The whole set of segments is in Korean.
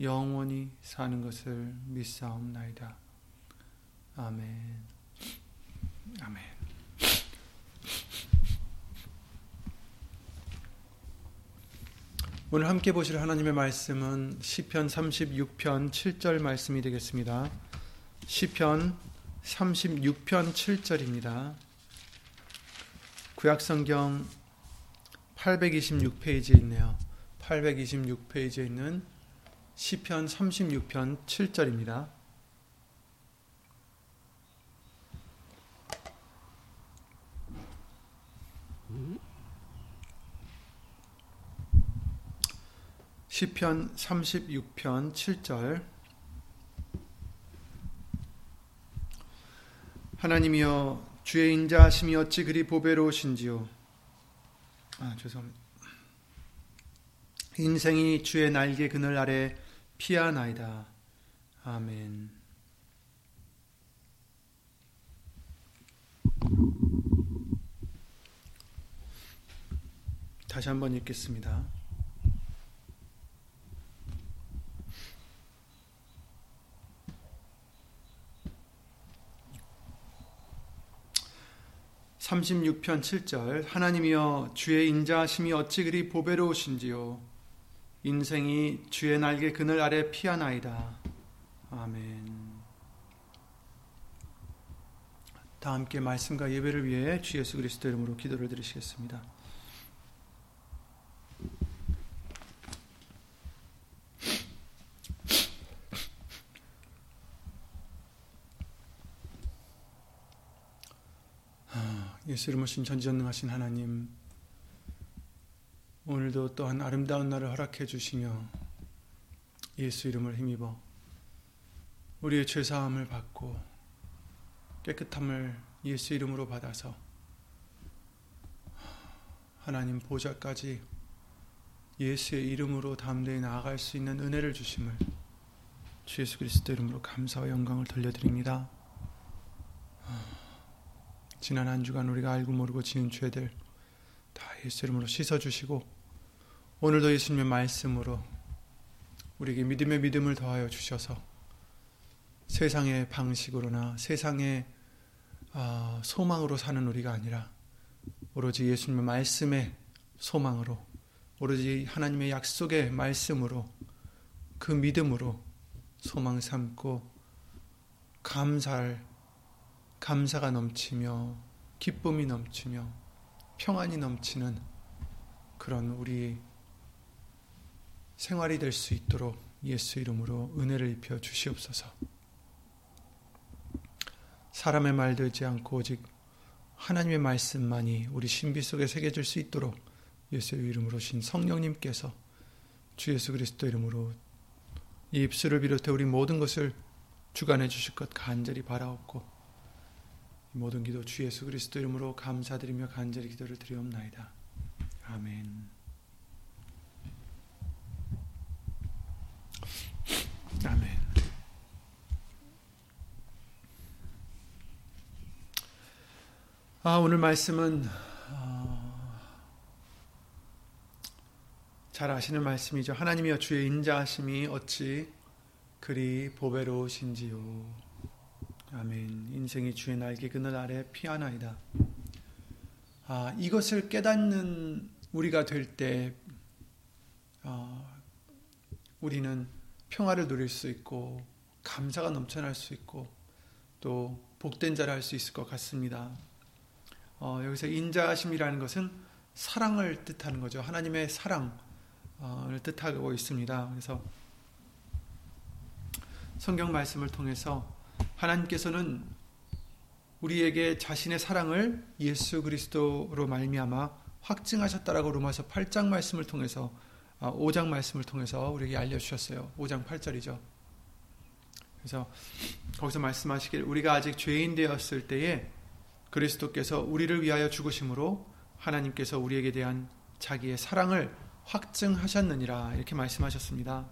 영원히 사는 것을 믿사옵나이다. 아멘. 아멘. 오늘 함께 보실 하나님의 말씀은 시편 36편 7절 말씀이 되겠습니다. 시편 36편 7절입니다. 구약성경 826페이지에 있네요. 826페이지에 있는 시편 36편 7절입니다. 시편 36편 7절. 하나님이여 주의 인자하심이 어찌 그리 보배로우신지요? 아 죄송합니다 인생이 주의 날개 그늘 아래 피하나이다. 아멘. 다시 한번 읽겠습니다. (36편 7절) 하나님이여 주의 인자하심이 어찌 그리 보배로우신지요 인생이 주의 날개 그늘 아래 피하나이다. 아멘. 다 함께 말씀과 예배를 위해 주 예수 그리스도 이름으로 기도를 드리시겠습니다. 아, 예수 이름으로 신 전지전능하신 하나님 오늘도 또한 아름다운 날을 허락해 주시며 예수 이름을 힘입어 우리의 죄사함을 받고 깨끗함을 예수 이름으로 받아서 하나님 보좌까지 예수의 이름으로 담대히 나아갈 수 있는 은혜를 주심을 주 예수 그리스도 이름으로 감사와 영광을 돌려드립니다. 지난 한 주간 우리가 알고 모르고 지은 죄들 다 예수 이름으로 씻어주시고 오늘도 예수님의 말씀으로 우리에게 믿음의 믿음을 더하여 주셔서 세상의 방식으로나 세상의 아, 소망으로 사는 우리가 아니라 오로지 예수님의 말씀의 소망으로 오로지 하나님의 약속의 말씀으로 그 믿음으로 소망 삼고 감사를 감사가 넘치며 기쁨이 넘치며 평안이 넘치는 그런 우리 생활이 될 수 있도록 예수 이름으로 은혜를 입혀 주시옵소서. 사람의 말 되지 않고 오직 하나님의 말씀만이 우리 신비 속에 새겨질 수 있도록 예수의 이름으로 신 성령님께서 주 예수 그리스도 이름으로 이 입술을 비롯해 우리 모든 것을 주관해 주실 것 간절히 바라옵고 모든 기도 주 예수 그리스도 이름으로 감사드리며 간절히 기도를 드리옵나이다. 아멘. 아멘. 아, 오늘 말씀은 어, 잘 아시는 말씀이죠. 하나님이여 주의 인자하심이 어찌 그리 보배로우신지요. 아멘. 인생이 주의 날개 그늘 아래 피하나이다. 아, 이것을 깨닫는 우리가 될 때, 어, 우리는 평화를 누릴 수 있고 감사가 넘쳐날 수 있고 또 복된 자를 할 수 있을 것 같습니다. 어, 여기서 인자심이라는 것은 사랑을 뜻하는 거죠. 하나님의 사랑을 뜻하고 있습니다. 그래서 성경 말씀을 통해서 하나님께서는 우리에게 자신의 사랑을 예수 그리스도로 말미암아 확증하셨다라고 로마서 8장 말씀을 통해서 5장 아, 말씀을 통해서 우리에게 알려 주셨어요. 5장 8절이죠. 그래서 거기서 말씀하시길 우리가 아직 죄인 되었을 때에 그리스도께서 우리를 위하여 죽으심으로 하나님께서 우리에게 대한 자기의 사랑을 확증하셨느니라 이렇게 말씀하셨습니다.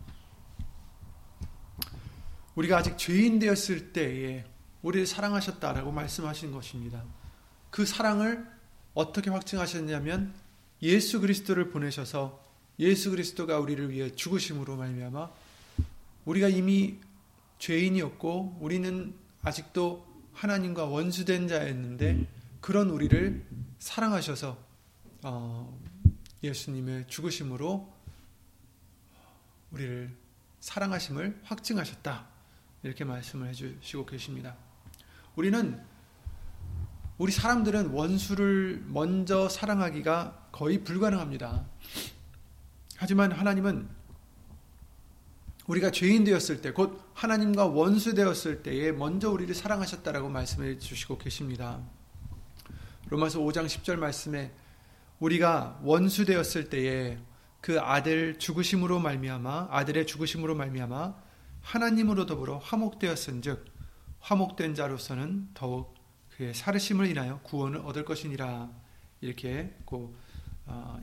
우리가 아직 죄인 되었을 때에 우리를 사랑하셨다라고 말씀하신 것입니다. 그 사랑을 어떻게 확증하셨냐면 예수 그리스도를 보내셔서 예수 그리스도가 우리를 위해 죽으심으로 말미암아 우리가 이미 죄인이었고 우리는 아직도 하나님과 원수된 자였는데 그런 우리를 사랑하셔서 어, 예수님의 죽으심으로 우리를 사랑하심을 확증하셨다. 이렇게 말씀을 해주시고 계십니다. 우리는 우리 사람들은 원수를 먼저 사랑하기가 거의 불가능합니다. 하지만 하나님은 우리가 죄인 되었을 때, 곧 하나님과 원수 되었을 때에 먼저 우리를 사랑하셨다라고 말씀해 주시고 계십니다. 로마서 5장 10절 말씀에 우리가 원수 되었을 때에 그 아들 죽으심으로 말미암아 아들의 죽으심으로 말미암아 하나님으로 더불어 화목되었은즉 화목된 자로서는 더욱 그의 사르심을 인하여 구원을 얻을 것이니라 이렇게 그 어,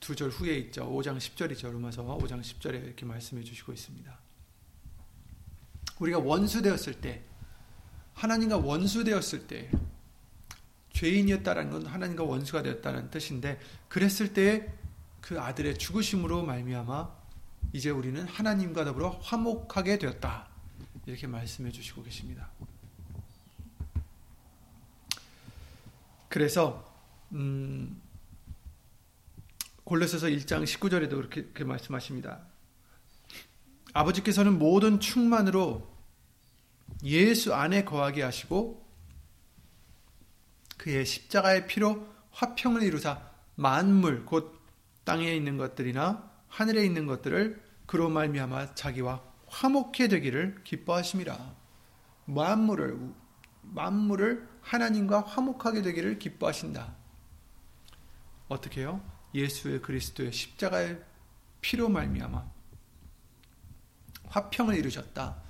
두절 후에 있죠. 5장 10절이죠. 로마서 5장 10절에 이렇게 말씀해 주시고 있습니다. 우리가 원수 되었을 때 하나님과 원수 되었을 때 죄인이었다라는 건 하나님과 원수가 되었다는 뜻인데 그랬을 때 그 아들의 죽으심으로 말미암아 이제 우리는 하나님과 더불어 화목하게 되었다. 이렇게 말씀해 주시고 계십니다. 그래서 음, 골로새서 1장 19절에도 그렇게, 그렇게 말씀하십니다. 아버지께서는 모든 충만으로 예수 안에 거하게 하시고 그의 십자가의 피로 화평을 이루사 만물 곧 땅에 있는 것들이나 하늘에 있는 것들을 그로 말미암아 자기와 화목해 되기를 기뻐하심이라. 만물을 만물을 하나님과 화목하게 되기를 기뻐하신다. 어떻게요? 예수의 그리스도의 십자가의 피로 말미암아 화평을 이루셨다.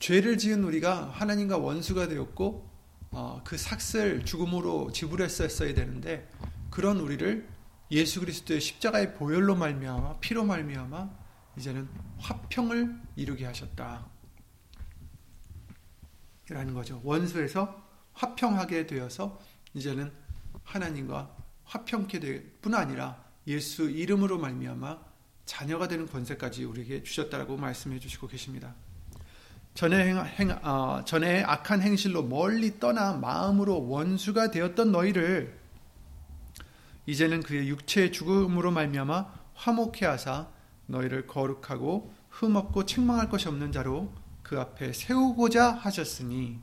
죄를 지은 우리가 하나님과 원수가 되었고 어, 그 삭슬 죽음으로 지불했었어야 되는데 그런 우리를 예수 그리스도의 십자가의 보혈로 말미암아 피로 말미암아 이제는 화평을 이루게 하셨다. 라는 거죠. 원수에서 화평하게 되어서 이제는 하나님과 화평케 될 뿐 아니라 예수 이름으로 말미암아 자녀가 되는 권세까지 우리에게 주셨다라고 말씀해 주시고 계십니다. 전에, 행, 행, 어, 전에 악한 행실로 멀리 떠나 마음으로 원수가 되었던 너희를 이제는 그의 육체의 죽음으로 말미암아 화목해 하사 너희를 거룩하고 흠없고 책망할 것이 없는 자로 그 앞에 세우고자 하셨으니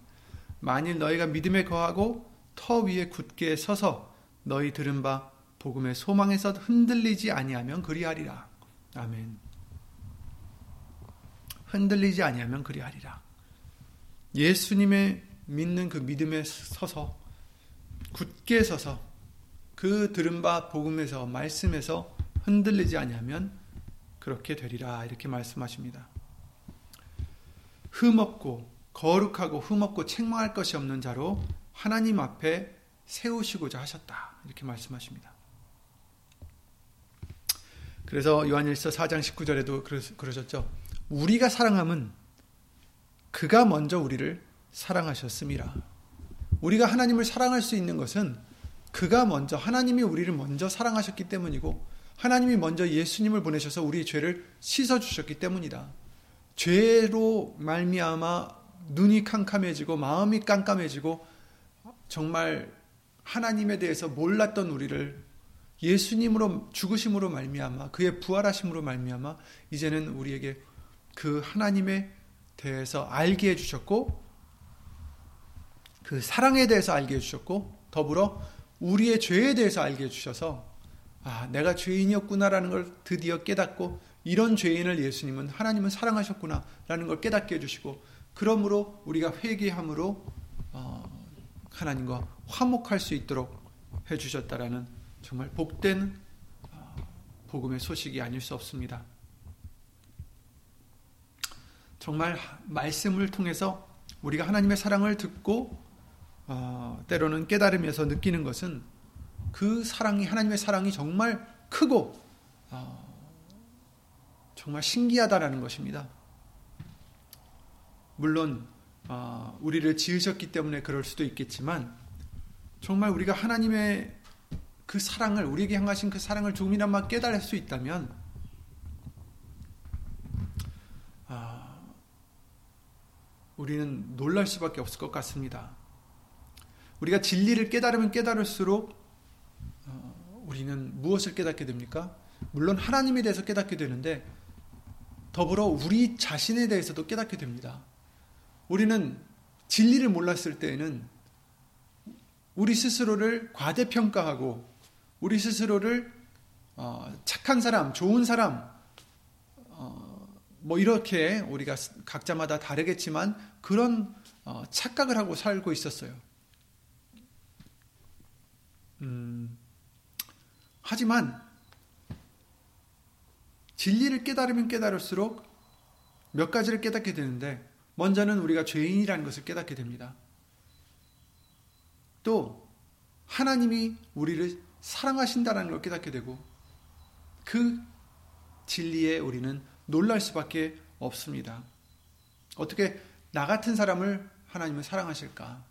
만일 너희가 믿음에 거하고 터 위에 굳게 서서 너희 들은 바 복음의 소망에서 흔들리지 아니하면 그리하리라. 아멘. 흔들리지 아니하면 그리하리라. 예수님의 믿는 그 믿음에 서서 굳게 서서 그 들은 바 복음에서 말씀에서 흔들리지 아니하면 그렇게 되리라 이렇게 말씀하십니다. 흠없고 거룩하고 흠없고 책망할 것이 없는 자로 하나님 앞에 세우시고자 하셨다. 이렇게 말씀하십니다. 그래서 요한일서 4장 19절에도 그러셨죠. 우리가 사랑함은 그가 먼저 우리를 사랑하셨습니다. 우리가 하나님을 사랑할 수 있는 것은 그가 먼저 하나님이 우리를 먼저 사랑하셨기 때문이고 하나님이 먼저 예수님을 보내셔서 우리의 죄를 씻어 주셨기 때문이다. 죄로 말미암아 눈이 캄캄해지고 마음이 깜깜해지고 정말 하나님에 대해서 몰랐던 우리를 예수님으로 죽으심으로 말미암아 그의 부활하심으로 말미암아 이제는 우리에게 그 하나님에 대해서 알게 해 주셨고 그 사랑에 대해서 알게 해 주셨고 더불어 우리의 죄에 대해서 알게 해 주셔서 아, 내가 죄인이었구나라는 걸 드디어 깨닫고 이런 죄인을 예수님은 하나님은 사랑하셨구나라는 걸 깨닫게 해 주시고 그러므로 우리가 회개함으로 어, 하나님과 화목할 수 있도록 해 주셨다라는 정말 복된 어, 복음의 소식이 아닐 수 없습니다. 정말 말씀을 통해서 우리가 하나님의 사랑을 듣고 어, 때로는 깨달으면서 느끼는 것은 그 사랑이 하나님의 사랑이 정말 크고 어, 정말 신기하다라는 것입니다. 물론 어, 우리를 지으셨기 때문에 그럴 수도 있겠지만 정말 우리가 하나님의 그 사랑을 우리에게 향하신 그 사랑을 조금이나마 깨달을 수 있다면 아, 우리는 놀랄 수밖에 없을 것 같습니다. 우리가 진리를 깨달으면 깨달을수록 어, 우리는 무엇을 깨닫게 됩니까? 물론 하나님에 대해서 깨닫게 되는데 더불어 우리 자신에 대해서도 깨닫게 됩니다. 우리는 진리를 몰랐을 때에는 우리 스스로를 과대평가하고 우리 스스로를 어, 착한 사람, 좋은 사람, 어, 뭐 이렇게 우리가 각자마다 다르겠지만 그런 어, 착각을 하고 살고 있었어요. 음, 하지만 진리를 깨달으면 깨달을수록 몇 가지를 깨닫게 되는데 먼저는 우리가 죄인이라는 것을 깨닫게 됩니다. 또 하나님이 우리를 사랑하신다는 걸 깨닫게 되고 그 진리에 우리는 놀랄 수밖에 없습니다. 어떻게 나 같은 사람을 하나님은 사랑하실까?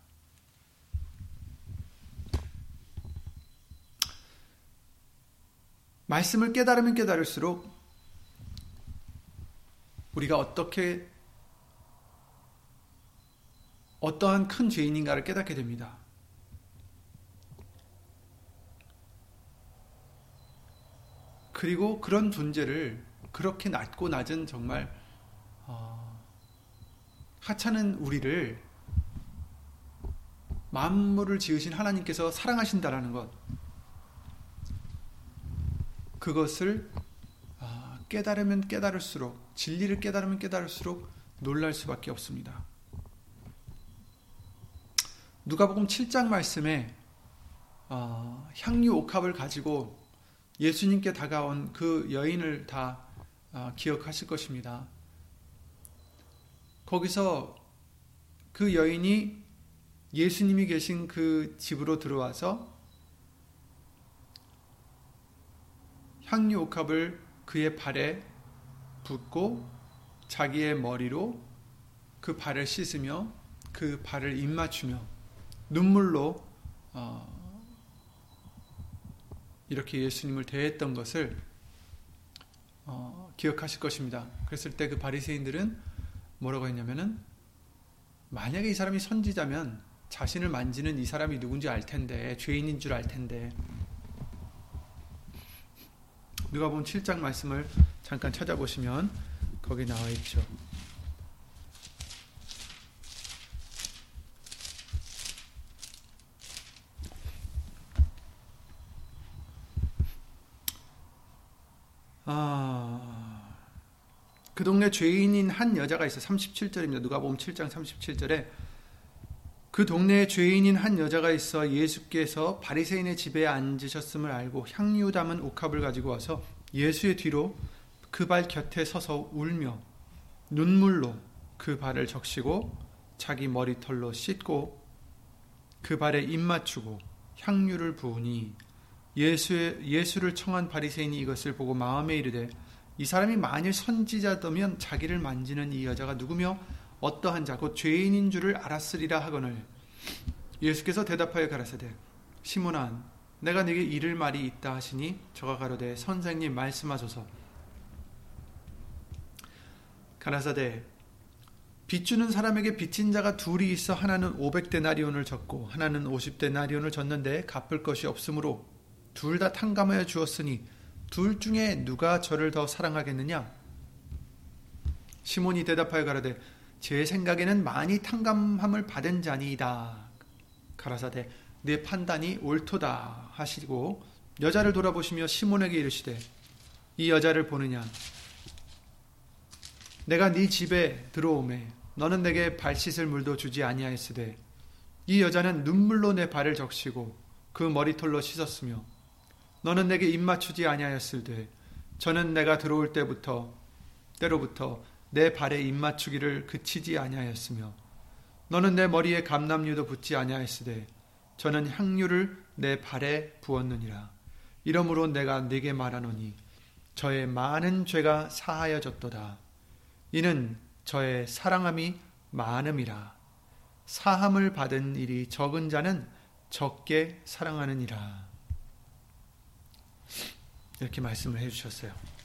말씀을 깨달으면 깨달을수록 우리가 어떻게 어떠한 큰 죄인인가를 깨닫게 됩니다. 그리고 그런 존재를 그렇게 낮고 낮은 정말 어, 하찮은 우리를 만물을 지으신 하나님께서 사랑하신다라는 것 그것을 아, 깨달으면 깨달을수록 진리를 깨달으면 깨달을수록 놀랄 수밖에 없습니다. 누가복음 7장 말씀에 어, 향유 옥합을 가지고 예수님께 다가온 그 여인을 다 아, 기억하실 것입니다. 거기서 그 여인이 예수님이 계신 그 집으로 들어와서 향유 옥합을 그의 발에 붓고 자기의 머리로 그 발을 씻으며 그 발을 입맞추며 눈물로 어, 이렇게 예수님을 대했던 것을 어, 기억하실 것입니다. 그랬을 때 그 바리새인들은 뭐라고 했냐면은 만약에 이 사람이 선지자면 자신을 만지는 이 사람이 누군지 알 텐데 죄인인 줄 알 텐데 누가 보면 7장 말씀을 잠깐 찾아보시면 거기 나와 있죠. 아, 그 동네 죄인인 한 여자가 있어 37절입니다. 누가 보면 7장 37절에 그 동네에 죄인인 한 여자가 있어 예수께서 바리새인의 집에 앉으셨음을 알고 향유 담은 옥합을 가지고 와서 예수의 뒤로 그 발 곁에 서서 울며 눈물로 그 발을 적시고 자기 머리털로 씻고 그 발에 입 맞추고 향유를 부으니 예수의, 예수를 청한 바리새인이 이것을 보고 마음에 이르되 이 사람이 만일 선지자더면 자기를 만지는 이 여자가 누구며 어떠한 자 곧 죄인인 줄을 알았으리라 하거늘 예수께서 대답하여 가라사대 시몬아 내가 네게 이를 말이 있다 하시니 저가 가로되 선생님 말씀하소서 가라사대 빚주는 사람에게 빚진 자가 둘이 있어 하나는 500데나리온을 졌고 하나는 50데나리온을 졌는데 갚을 것이 없으므로 둘 다 탕감하여 주었으니 둘 중에 누가 저를 더 사랑하겠느냐? 시몬이 대답하여 가라되 제 생각에는 많이 탕감함을 받은 자니이다. 가라사대 내 판단이 옳도다 하시고 여자를 돌아보시며 시몬에게 이르시되 이 여자를 보느냐 내가 네 집에 들어오매 너는 내게 발 씻을 물도 주지 아니하였으되 이 여자는 눈물로 내 발을 적시고 그 머리털로 씻었으며 너는 내게 입 맞추지 아니하였을때 저는 내가 들어올 때부터 때로부터 내 발에 입 맞추기를 그치지 아니하였으며 너는 내 머리에 감남류도 붙지 아니하였으되 저는 향유를 내 발에 부었느니라. 이러므로 내가 네게 말하노니 저의 많은 죄가 사하여졌도다. 이는 저의 사랑함이 많음이라. 사함을 받은 일이 적은 자는 적게 사랑하느니라. 이렇게 말씀을 해주셨어요.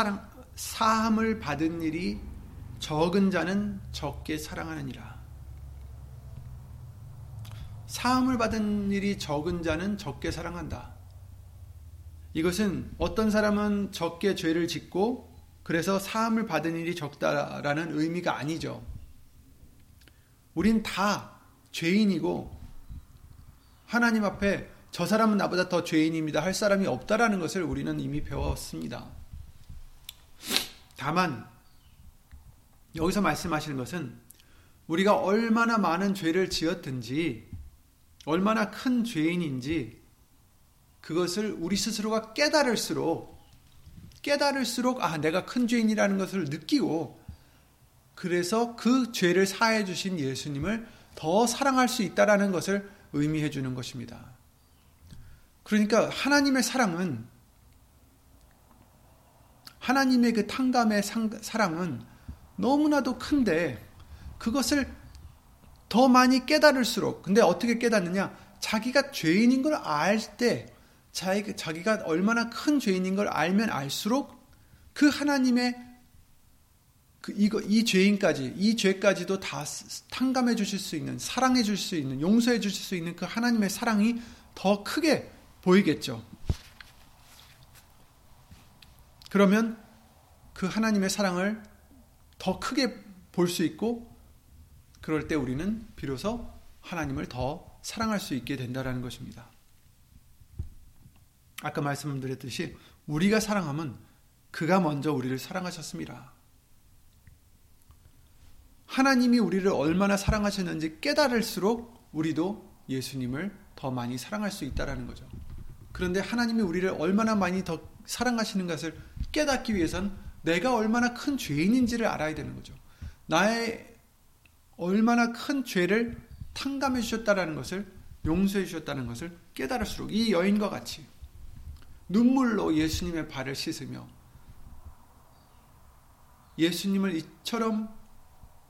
사랑 사함을 받은 일이 적은 자는 적게 사랑하느니라. 사함을 받은 일이 적은 자는 적게 사랑한다. 이것은 어떤 사람은 적게 죄를 짓고 그래서 사함을 받은 일이 적다라는 의미가 아니죠. 우린 다 죄인이고 하나님 앞에 저 사람은 나보다 더 죄인입니다 할 사람이 없다라는 것을 우리는 이미 배웠습니다. 다만 여기서 말씀하시는 것은 우리가 얼마나 많은 죄를 지었든지 얼마나 큰 죄인인지 그것을 우리 스스로가 깨달을수록 깨달을수록 아 내가 큰 죄인이라는 것을 느끼고 그래서 그 죄를 사해 주신 예수님을 더 사랑할 수 있다라는 것을 의미해 주는 것입니다. 그러니까 하나님의 사랑은 하나님의 그 탕감의 사랑은 너무나도 큰데 그것을 더 많이 깨달을수록 근데 어떻게 깨닫느냐 자기가 죄인인 걸 알때 자기가 얼마나 큰 죄인인 걸 알면 알수록 그 하나님의 그 이거 이 죄인까지 이 죄까지도 다 탕감해 주실 수 있는 사랑해 주실 수 있는 용서해 주실 수 있는 그 하나님의 사랑이 더 크게 보이겠죠. 그러면 그 하나님의 사랑을 더 크게 볼 수 있고 그럴 때 우리는 비로소 하나님을 더 사랑할 수 있게 된다라는 것입니다. 아까 말씀드렸듯이 우리가 사랑하면 그가 먼저 우리를 사랑하셨습니다. 하나님이 우리를 얼마나 사랑하셨는지 깨달을수록 우리도 예수님을 더 많이 사랑할 수 있다라는 거죠. 그런데 하나님이 우리를 얼마나 많이 더 사랑하시는 것을 깨닫기 위해선 내가 얼마나 큰 죄인인지를 알아야 되는 거죠. 나의 얼마나 큰 죄를 탕감해 주셨다라는 것을 용서해 주셨다는 것을 깨달을수록 이 여인과 같이 눈물로 예수님의 발을 씻으며 예수님을 이처럼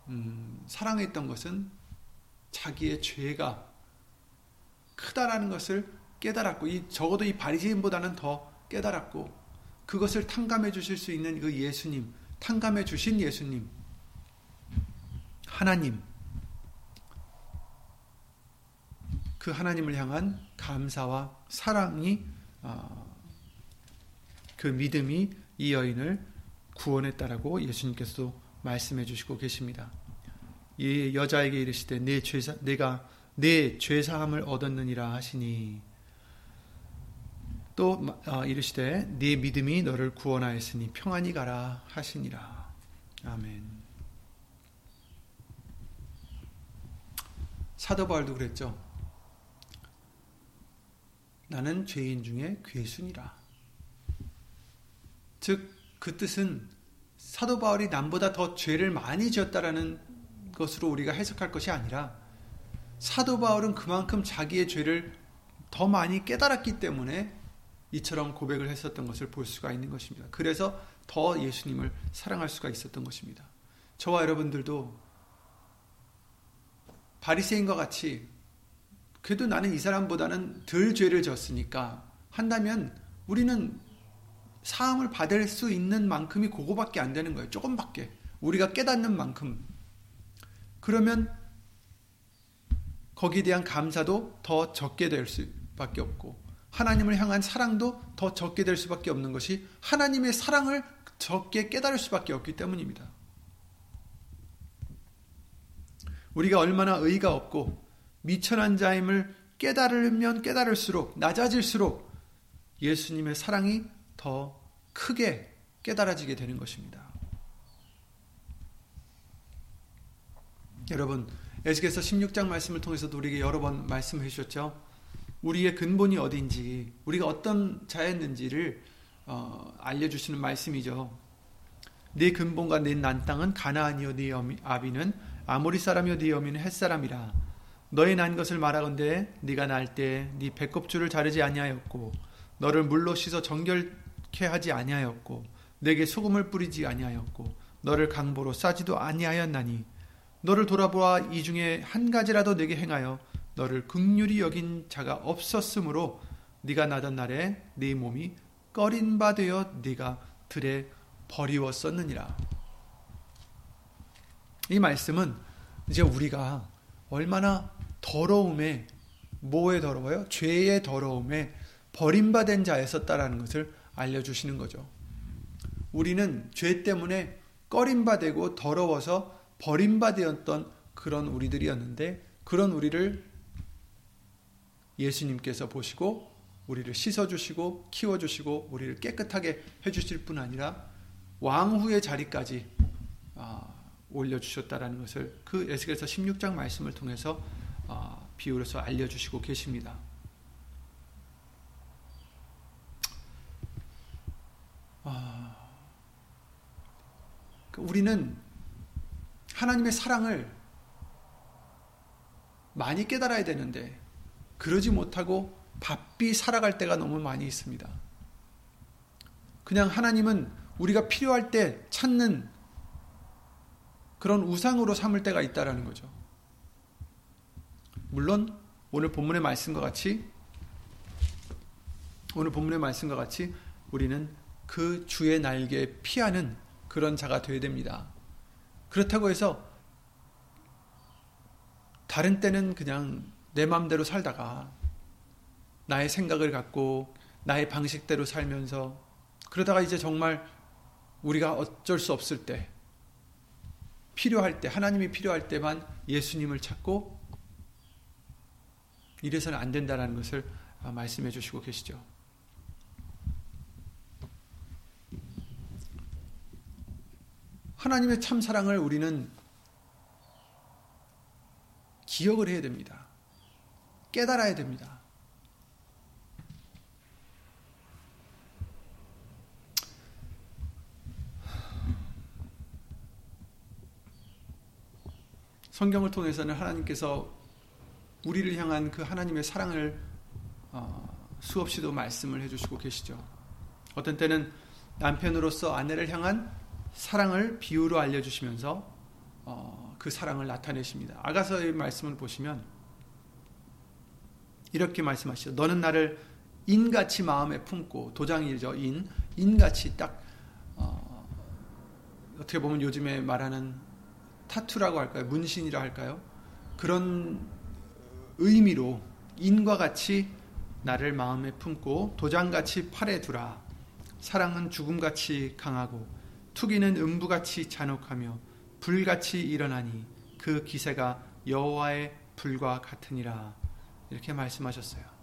음, 사랑했던 것은 자기의 죄가 크다라는 것을 깨달았고 이 적어도 이 바리새인보다는 더 깨달았고 그것을 탕감해 주실 수 있는 그 예수님, 탕감해 주신 예수님, 하나님, 그 하나님을 향한 감사와 사랑이 어, 그 믿음이 이 여인을 구원했다라고 예수님께서도 말씀해 주시고 계십니다. 이 여자에게 이르시되 내 죄사 내가 내 죄사함을 얻었느니라 하시니 또 어, 이르시되 네 믿음이 너를 구원하였으니 평안히 가라 하시니라. 아멘. 사도 바울도 그랬죠. 나는 죄인 중에 괴순이라. 즉 그 뜻은 사도 바울이 남보다 더 죄를 많이 지었다라는 것으로 우리가 해석할 것이 아니라 사도 바울은 그만큼 자기의 죄를 더 많이 깨달았기 때문에 이처럼 고백을 했었던 것을 볼 수가 있는 것입니다. 그래서 더 예수님을 사랑할 수가 있었던 것입니다. 저와 여러분들도 바리새인과 같이 그래도 나는 이 사람보다는 덜 죄를 졌으니까 한다면 우리는 사함을 받을 수 있는 만큼이 그거밖에 안 되는 거예요. 조금밖에. 우리가 깨닫는 만큼. 그러면 거기에 대한 감사도 더 적게 될 수밖에 없고 하나님을 향한 사랑도 더 적게 될 수밖에 없는 것이 하나님의 사랑을 적게 깨달을 수밖에 없기 때문입니다. 우리가 얼마나 의가 없고 미천한 자임을 깨달으면 깨달을수록 낮아질수록 예수님의 사랑이 더 크게 깨달아지게 되는 것입니다. 여러분, 에스겔서 16장 말씀을 통해서도 우리에게 여러 번 말씀해 주셨죠. 우리의 근본이 어딘지, 우리가 어떤 자였는지를 어, 알려주시는 말씀이죠. 네 근본과 네 난 땅은 가나안이요 네 아비는 아모리 사람이요 네 어미는 햇 사람이라. 너의 난 것을 말하건대 네가 날 때 네 배꼽줄을 자르지 아니하였고 너를 물로 씻어 정결케 하지 아니하였고 내게 소금을 뿌리지 아니하였고 너를 강보로 싸지도 아니하였나니 너를 돌아보아 이 중에 한 가지라도 내게 행하여 너를 극률이 여긴 자가 없었으므로 네가 나던 날에 네 몸이 꺼린 바 되어 네가 들에 버리웠었느니라. 이 말씀은 이제 우리가 얼마나 더러움에 뭐에 더러워요? 죄의 더러움에 버림받은 자였었다라는 것을 알려주시는 거죠. 우리는 죄 때문에 꺼림받고 더러워서 버림받았던 그런 우리들이었는데 그런 우리를 예수님께서 보시고 우리를 씻어주시고 키워주시고 우리를 깨끗하게 해주실 뿐 아니라 왕후의 자리까지 아, 올려주셨다라는 것을 그 에스겔서 16장 말씀을 통해서 아, 비유로서 알려주시고 계십니다. 아, 그 우리는 하나님의 사랑을 많이 깨달아야 되는데 그러지 못하고 바삐 살아갈 때가 너무 많이 있습니다. 그냥 하나님은 우리가 필요할 때 찾는 그런 우상으로 삼을 때가 있다라는 거죠. 물론 오늘 본문의 말씀과 같이 오늘 본문의 말씀과 같이 우리는 그 주의 날개에 피하는 그런 자가 되어야 됩니다. 그렇다고 해서 다른 때는 그냥 내 마음대로 살다가 나의 생각을 갖고 나의 방식대로 살면서 그러다가 이제 정말 우리가 어쩔 수 없을 때 필요할 때 하나님이 필요할 때만 예수님을 찾고 이래서는 안 된다는 것을 말씀해 주시고 계시죠. 하나님의 참 사랑을 우리는 기억을 해야 됩니다. 깨달아야 됩니다. 성경을 통해서는 하나님께서 우리를 향한 그 하나님의 사랑을 어, 수없이도 말씀을 해주시고 계시죠. 어떤 때는 남편으로서 아내를 향한 사랑을 비유로 알려주시면서 어, 그 사랑을 나타내십니다. 아가서의 말씀을 보시면 이렇게 말씀하시죠. 너는 나를 인같이 마음에 품고 도장이죠. 인 인같이 딱 어, 어떻게 보면 요즘에 말하는 타투라고 할까요? 문신이라 할까요? 그런 의미로 인과 같이 나를 마음에 품고 도장같이 팔에 두라. 사랑은 죽음같이 강하고 투기는 음부같이 잔혹하며 불같이 일어나니 그 기세가 여호와의 불과 같으니라 이렇게 말씀하셨어요.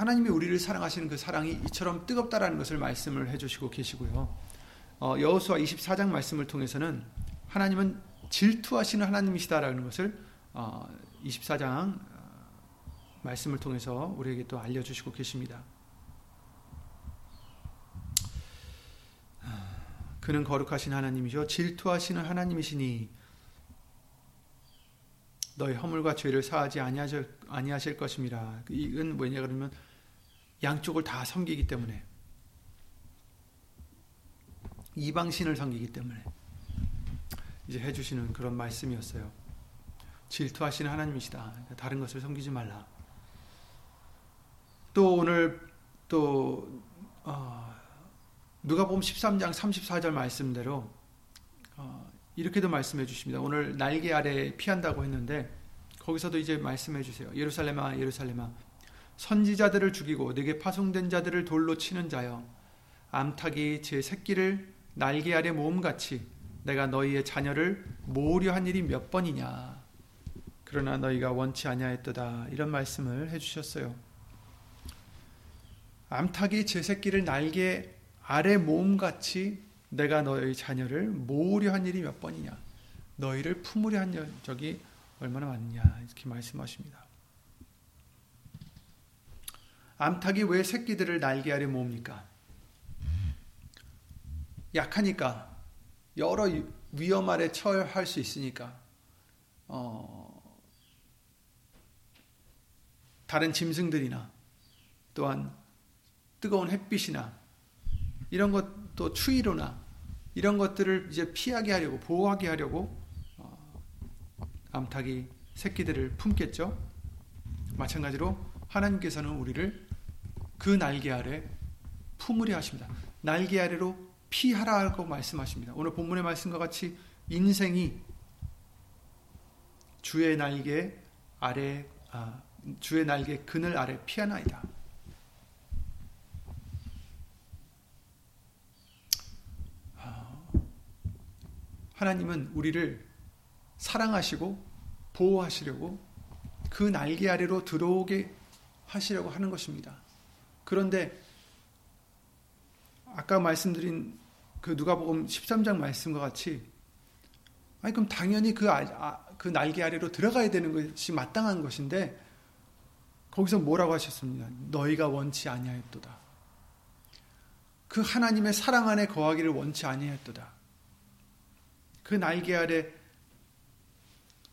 하나님이 우리를 사랑하시는 그 사랑이 이처럼 뜨겁다라는 것을 말씀을 해주시고 계시고요. 어, 여호수아 24장 말씀을 통해서는 하나님은 질투하시는 하나님이시다라는 것을 어, 24장 말씀을 통해서 우리에게 또 알려주시고 계십니다. 그는 거룩하신 하나님이죠. 질투하시는 하나님이시니 너의 허물과 죄를 사하지 아니하실, 아니하실 것입니다. 이건 뭐냐 그러면 양쪽을 다 섬기기 때문에 이방신을 섬기기 때문에 이제 해주시는 그런 말씀이었어요. 질투하시는 하나님이시다. 다른 것을 섬기지 말라. 또 오늘 또 어, 누가 보면 13장 34절 말씀대로 어, 이렇게도 말씀해 주십니다. 오늘 날개 아래 피한다고 했는데 거기서도 이제 말씀해 주세요. 예루살렘아 예루살렘아 선지자들을 죽이고 내게 파송된 자들을 돌로 치는 자여 암탉이 제 새끼를 날개 아래 모음같이 내가 너희의 자녀를 모으려 한 일이 몇 번이냐 그러나 너희가 원치 아니하였도다 이런 말씀을 해주셨어요. 암탉이 제 새끼를 날개 아래 모음같이 내가 너희 자녀를 모으려 한 일이 몇 번이냐 너희를 품으려 한 적이 얼마나 많냐 이렇게 말씀하십니다. 암탉이 왜 새끼들을 날개 아래 모읍니까? 약하니까 여러 위험 아래 처할 수 있으니까 어, 다른 짐승들이나 또한 뜨거운 햇빛이나 이런 것도 추위로나 이런 것들을 이제 피하게 하려고 보호하게 하려고 어, 암탉이 새끼들을 품겠죠. 마찬가지로 하나님께서는 우리를 그 날개 아래 품으려 하십니다. 날개 아래로 피하라고 말씀하십니다. 오늘 본문의 말씀과 같이 인생이 주의 날개 아래 아, 주의 날개 그늘 아래 피하나이다. 하나님은 우리를 사랑하시고 보호하시려고 그 날개 아래로 들어오게 하시려고 하는 것입니다. 그런데 아까 말씀드린 그 누가복음 13장 말씀과 같이 아니 그럼 당연히 그, 아, 그 날개 아래로 들어가야 되는 것이 마땅한 것인데 거기서 뭐라고 하셨습니다. 너희가 원치 아니하였도다. 그 하나님의 사랑 안에 거하기를 원치 아니하였도다. 그 날개 아래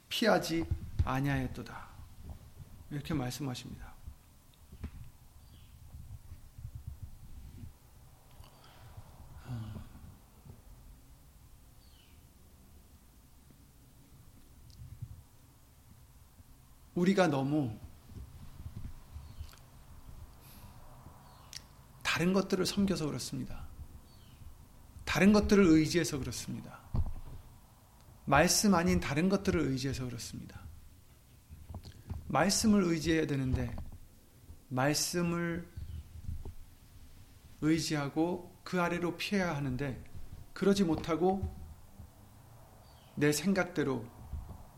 피하지 아니하였도다. 이렇게 말씀하십니다. 우리가 너무 다른 것들을 섬겨서 그렇습니다. 다른 것들을 의지해서 그렇습니다. 말씀 아닌 다른 것들을 의지해서 그렇습니다. 말씀을 의지해야 되는데 말씀을 의지하고 그 아래로 피해야 하는데 그러지 못하고 내 생각대로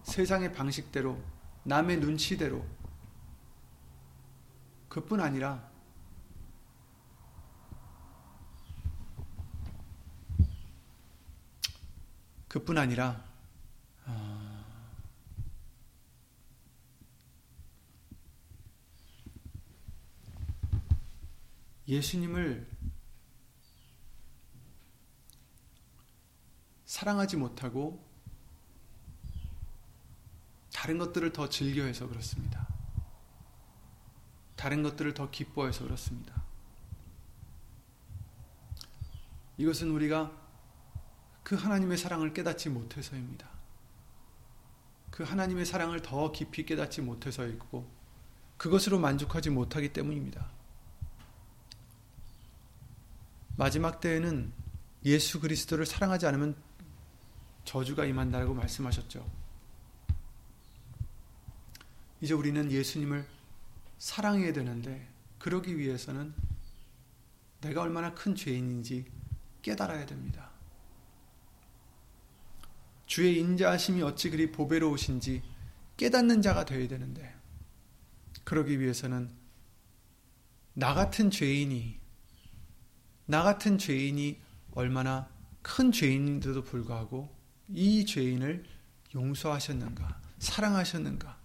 세상의 방식대로 남의 눈치대로 그뿐 아니라 그뿐 아니라 예수님을 사랑하지 못하고 다른 것들을 더 즐겨해서 그렇습니다. 다른 것들을 더 기뻐해서 그렇습니다. 이것은 우리가 그 하나님의 사랑을 깨닫지 못해서입니다. 그 하나님의 사랑을 더 깊이 깨닫지 못해서이고 그것으로 만족하지 못하기 때문입니다. 마지막 때에는 예수 그리스도를 사랑하지 않으면 저주가 임한다고 말씀하셨죠. 이제 우리는 예수님을 사랑해야 되는데 그러기 위해서는 내가 얼마나 큰 죄인인지 깨달아야 됩니다. 주의 인자하심이 어찌 그리 보배로우신지 깨닫는 자가 되어야 되는데 그러기 위해서는 나 같은 죄인이 나 같은 죄인이 얼마나 큰 죄인인데도 불구하고 이 죄인을 용서하셨는가, 사랑하셨는가,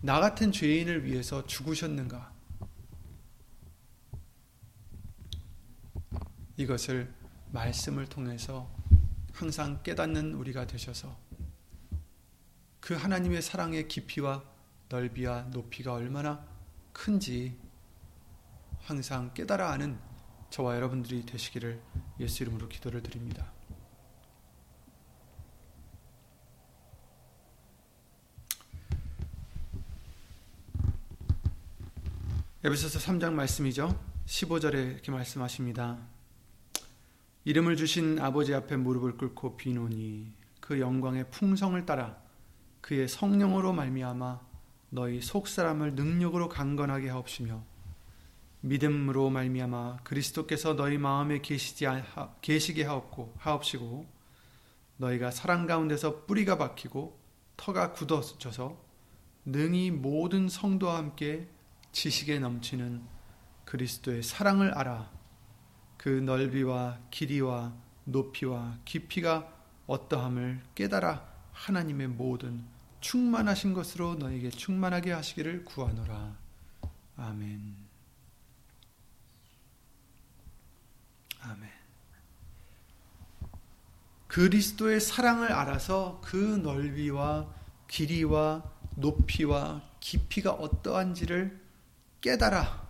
나 같은 죄인을 위해서 죽으셨는가, 이것을 말씀을 통해서 항상 깨닫는 우리가 되셔서 그 하나님의 사랑의 깊이와 넓이와 높이가 얼마나 큰지 항상 깨달아 아는 저와 여러분들이 되시기를 예수 이름으로 기도를 드립니다. 에베소서 3장 말씀이죠. 15절에 이렇게 말씀하십니다. 이름을 주신 아버지 앞에 무릎을 꿇고 비노니 그 영광의 풍성을 따라 그의 성령으로 말미암아 너희 속사람을 능력으로 강건하게 하옵시며 믿음으로 말미암아 그리스도께서 너희 마음에 계시지 계시게 하옵고 하옵시고 너희가 사랑 가운데서 뿌리가 박히고 터가 굳어져서 능히 모든 성도와 함께 지식에 넘치는 그리스도의 사랑을 알아 그 넓이와 길이와 높이와 깊이가 어떠함을 깨달아 하나님의 모든 충만하신 것으로 너에게 충만하게 하시기를 구하노라. 아멘. 아멘. 그리스도의 사랑을 알아서 그 넓이와 길이와 높이와 깊이가 어떠한지를 깨달아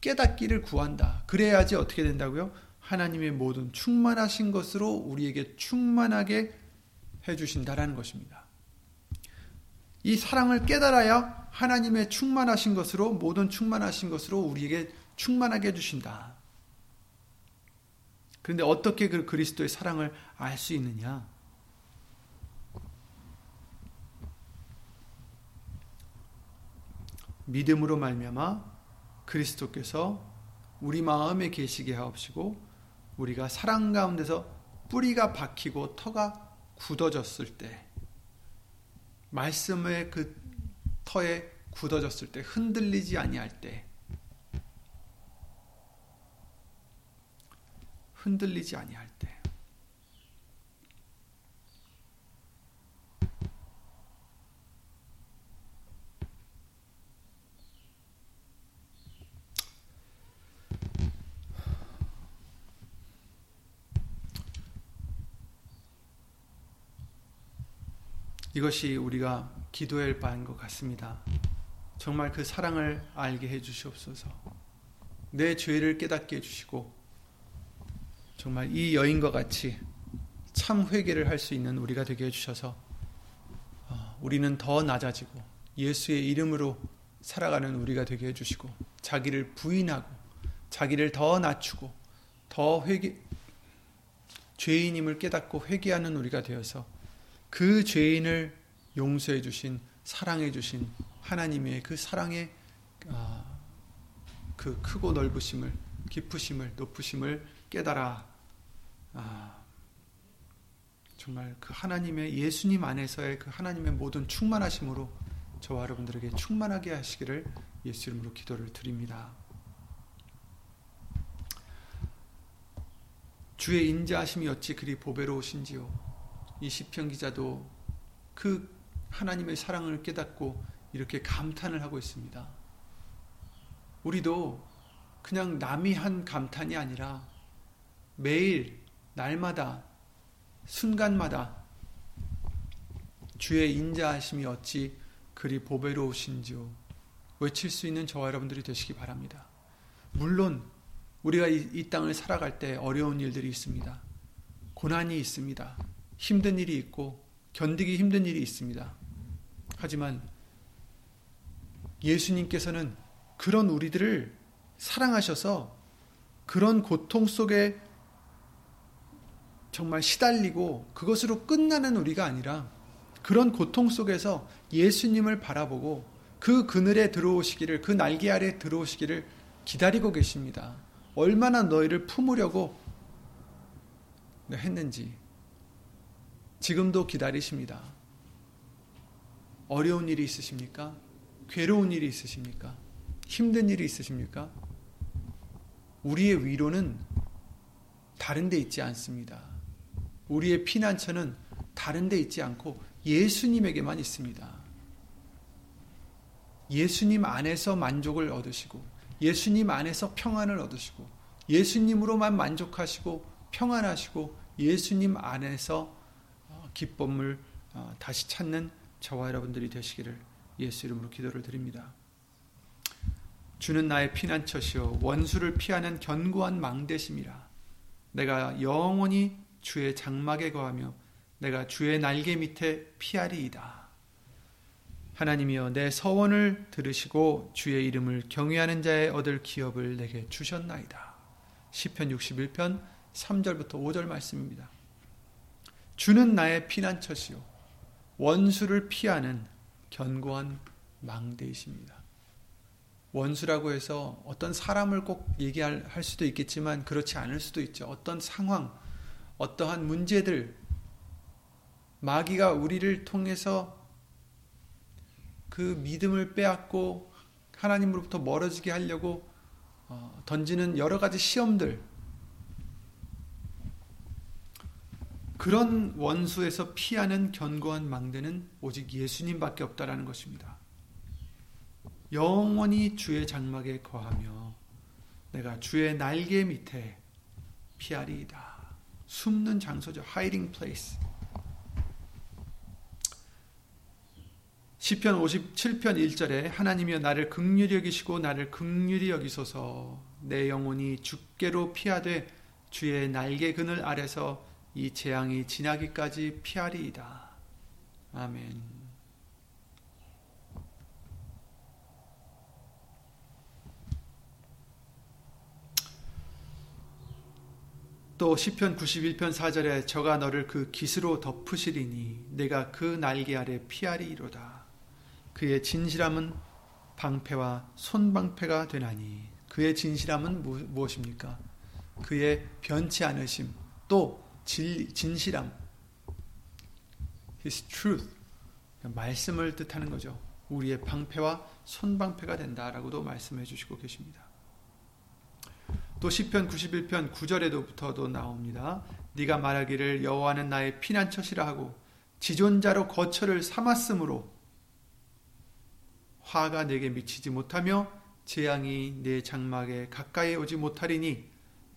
깨닫기를 구한다. 그래야지 어떻게 된다고요? 하나님의 모든 충만하신 것으로 우리에게 충만하게 해주신다라는 것입니다. 이 사랑을 깨달아야 하나님의 충만하신 것으로 모든 충만하신 것으로 우리에게 충만하게 해주신다. 그런데 어떻게 그 그리스도의 사랑을 알 수 있느냐? 믿음으로 말미암아 그리스도께서 우리 마음에 계시게 하옵시고 우리가 사랑 가운데서 뿌리가 박히고 터가 굳어졌을 때 말씀의 그 터에 굳어졌을 때 흔들리지 아니할 때 흔들리지 아니할 때 이것이 우리가 기도할 바인 것 같습니다. 정말 그 사랑을 알게 해 주시옵소서. 내 죄를 깨닫게 해 주시고 정말 이 여인과 같이 참 회개를 할 수 있는 우리가 되게 해 주셔서 어, 우리는 더 낮아지고 예수의 이름으로 살아가는 우리가 되게 해 주시고 자기를 부인하고 자기를 더 낮추고 더 회개 죄인임을 깨닫고 회개하는 우리가 되어서 그 죄인을 용서해 주신 사랑해 주신 하나님의 그 사랑의 아, 그 크고 넓으심을 깊으심을 높으심을 깨달아 아, 정말 그 하나님의 예수님 안에서의 그 하나님의 모든 충만하심으로 저와 여러분들에게 충만하게 하시기를 예수 이름으로 기도를 드립니다. 주의 인자하심이 어찌 그리 보배로우신지요. 이 시편 기자도 그 하나님의 사랑을 깨닫고 이렇게 감탄을 하고 있습니다. 우리도 그냥 남이 한 감탄이 아니라 매일 날마다 순간마다 주의 인자하심이 어찌 그리 보배로우신지요 외칠 수 있는 저와 여러분들이 되시기 바랍니다. 물론 우리가 이, 이 땅을 살아갈 때 어려운 일들이 있습니다. 고난이 있습니다. 힘든 일이 있고 견디기 힘든 일이 있습니다. 하지만 예수님께서는 그런 우리들을 사랑하셔서 그런 고통 속에 정말 시달리고 그것으로 끝나는 우리가 아니라 그런 고통 속에서 예수님을 바라보고 그 그늘에 들어오시기를 그 날개 아래 들어오시기를 기다리고 계십니다. 얼마나 너희를 품으려고 했는지 지금도 기다리십니다. 어려운 일이 있으십니까? 괴로운 일이 있으십니까? 힘든 일이 있으십니까? 우리의 위로는 다른 데 있지 않습니다. 우리의 피난처는 다른 데 있지 않고 예수님에게만 있습니다. 예수님 안에서 만족을 얻으시고 예수님 안에서 평안을 얻으시고 예수님으로만 만족하시고 평안하시고 예수님 안에서 기쁨을 어, 다시 찾는 저와 여러분들이 되시기를 예수 이름으로 기도를 드립니다. 주는 나의 피난처시요 원수를 피하는 견고한 망대심이라. 내가 영원히 주의 장막에 거하며 내가 주의 날개 밑에 피하리이다. 하나님이여 내 서원을 들으시고 주의 이름을 경외하는 자의 얻을 기업을 내게 주셨나이다. 시편 61편 3절부터 5절 말씀입니다. 주는 나의 피난처시요 원수를 피하는 견고한 망대이십니다. 원수라고 해서 어떤 사람을 꼭 얘기할 수도 있겠지만 그렇지 않을 수도 있죠. 어떤 상황, 어떠한 문제들, 마귀가 우리를 통해서 그 믿음을 빼앗고 하나님으로부터 멀어지게 하려고 어, 던지는 여러 가지 시험들, 그런 원수에서 피하는 견고한 망대는 오직 예수님밖에 없다라는 것입니다. 영원히 주의 장막에 거하며 내가 주의 날개 밑에 피하리이다. 숨는 장소죠. hiding place. 시편 57편 1절에 하나님이여 나를 극률히 여기시고 나를 극률히 여기소서 내 영혼이 죽게로 피하되 주의 날개 그늘 아래서 이 재앙이 지나기까지 피하리이다. 아멘. 또 시편 91편 4절에 저가 너를 그 깃으로 덮으시리니 내가 그 날개 아래 피하리이로다. 그의 진실함은 방패와 손방패가 되나니 그의 진실함은 무엇입니까? 그의 변치 않으심 또 진, 진실함 His truth 말씀을 뜻하는 거죠. 우리의 방패와 손방패가 된다라고도 말씀해 주시고 계십니다. 또 시편 91편 9절에도부터도 나옵니다. 네가 말하기를 여호와는 나의 피난처시라 하고 지존자로 거처를 삼았으므로 화가 내게 미치지 못하며 재앙이 내 장막에 가까이 오지 못하리니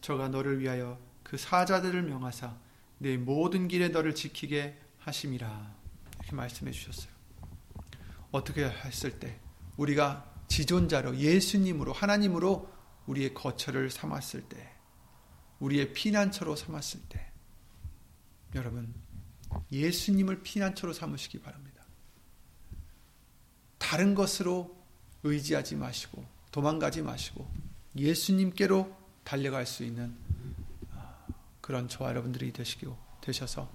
저가 너를 위하여 그 사자들을 명하사 내 모든 길에 너를 지키게 하심이라 이렇게 말씀해 주셨어요. 어떻게 했을 때 우리가 지존자로 예수님으로 하나님으로 우리의 거처를 삼았을 때, 우리의 피난처로 삼았을 때, 여러분, 예수님을 피난처로 삼으시기 바랍니다. 다른 것으로 의지하지 마시고, 도망가지 마시고, 예수님께로 달려갈 수 있는 아, 그런 저와 여러분들이 되시고, 되셔서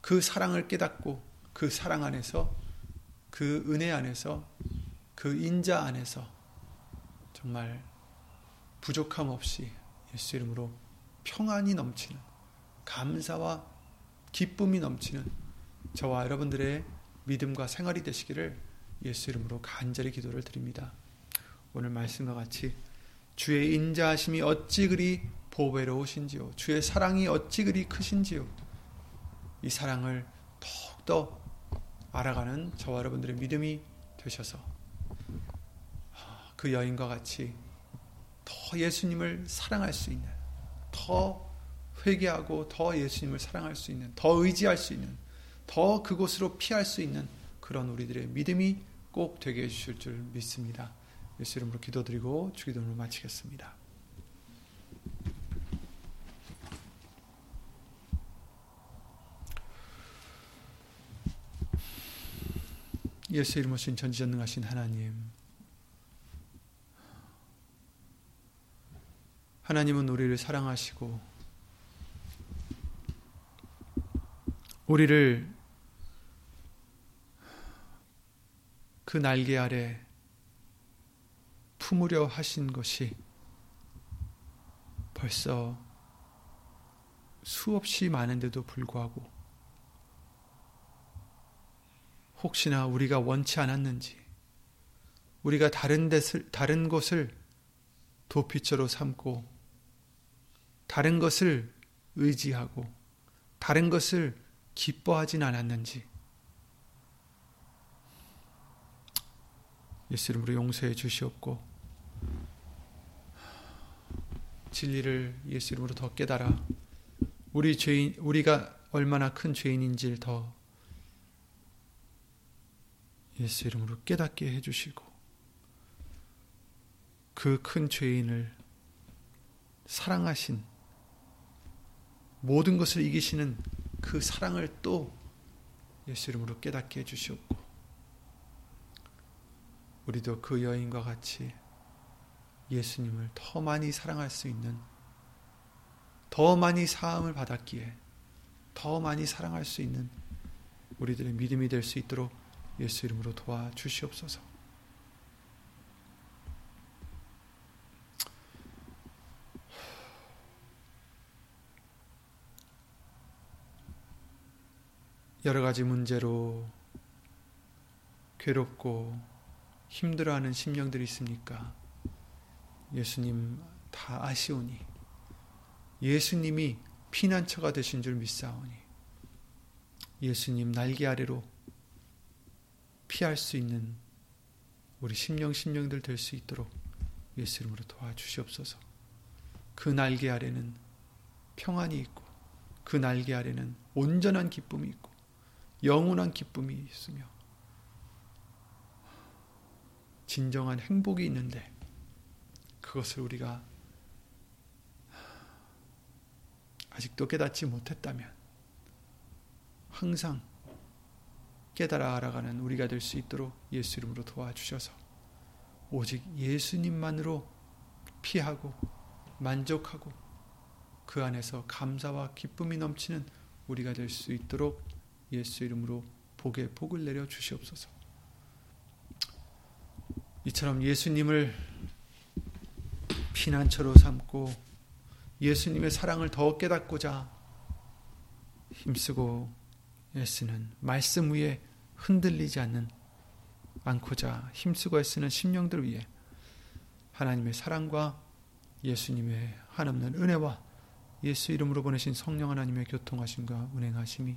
그 사랑을 깨닫고, 그 사랑 안에서, 그 은혜 안에서, 그 인자 안에서 정말 부족함 없이 예수 이름으로 평안이 넘치는 감사와 기쁨이 넘치는 저와 여러분들의 믿음과 생활이 되시기를 예수 이름으로 간절히 기도를 드립니다. 오늘 말씀과 같이 주의 인자하심이 어찌 그리 보배로우신지요. 주의 사랑이 어찌 그리 크신지요. 이 사랑을 더욱더 알아가는 저와 여러분들의 믿음이 되셔서 그 여인과 같이 더 예수님을 사랑할 수 있는, 더 회개하고 더 예수님을 사랑할 수 있는, 더 의지할 수 있는, 더 그곳으로 피할 수 있는 그런 우리들의 믿음이 꼭 되게 해주실 줄 믿습니다. 예수 이름으로 기도드리고 주기도를 마치겠습니다. 예수 이름으로 신 전지전능하신 하나님 하나님은 우리를 사랑하시고 우리를 그 날개 아래 품으려 하신 것이 벌써 수없이 많은데도 불구하고 혹시나 우리가 원치 않았는지 우리가 다른 데를 다른 곳을 도피처로 삼고 다른 것을 의지하고 다른 것을 기뻐하진 않았는지. 예수 이름으로 용서해 주시옵고 진리를 예수 이름으로 더 깨달아 우리 죄인 우리가 얼마나 큰 죄인인지를 더 예수 이름으로 깨닫게 해 주시고 그 큰 죄인을 사랑하신 모든 것을 이기시는 그 사랑을 또 예수 이름으로 깨닫게 해주시옵고 우리도 그 여인과 같이 예수님을 더 많이 사랑할 수 있는 더 많이 사함을 받았기에 더 많이 사랑할 수 있는 우리들의 믿음이 될 수 있도록 예수 이름으로 도와주시옵소서. 여러 가지 문제로 괴롭고 힘들어하는 심령들이 있습니까? 예수님 다 아시오니 예수님이 피난처가 되신 줄 믿사오니 예수님 날개 아래로 피할 수 있는 우리 심령 심령들 될 수 있도록 예수 이름으로 도와주시옵소서. 그 날개 아래는 평안이 있고 그 날개 아래는 온전한 기쁨이 있고 영원한 기쁨이 있으며 진정한 행복이 있는데 그것을 우리가 아직도 깨닫지 못했다면 항상 깨달아 알아가는 우리가 될 수 있도록 예수 이름으로 도와주셔서 오직 예수님만으로 피하고 만족하고 그 안에서 감사와 기쁨이 넘치는 우리가 될 수 있도록 예수 이름으로 복에 복을 내려 주시옵소서. 이처럼 예수님을 피난처로 삼고 예수님의 사랑을 더 깨닫고자 힘쓰고 애쓰는 말씀 위에 흔들리지 않는 않고자 힘쓰고 애쓰는 심령들 위해 하나님의 사랑과 예수님의 한없는 은혜와 예수 이름으로 보내신 성령 하나님의 교통하심과 운행하심이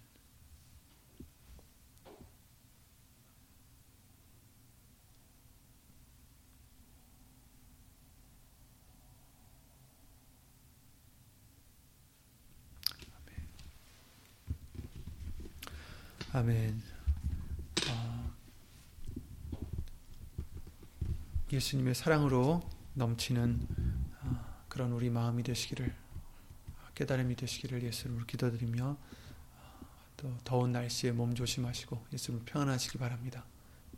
아멘. 어, 예수님의 사랑으로 넘치는 어, 그런 우리 마음이 되시기를 깨달음이 되시기를 예수님으로 기도드리며 어, 또 더운 날씨에 몸 조심하시고 예수님을 평안하시기 바랍니다.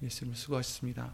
예수님 수고하셨습니다.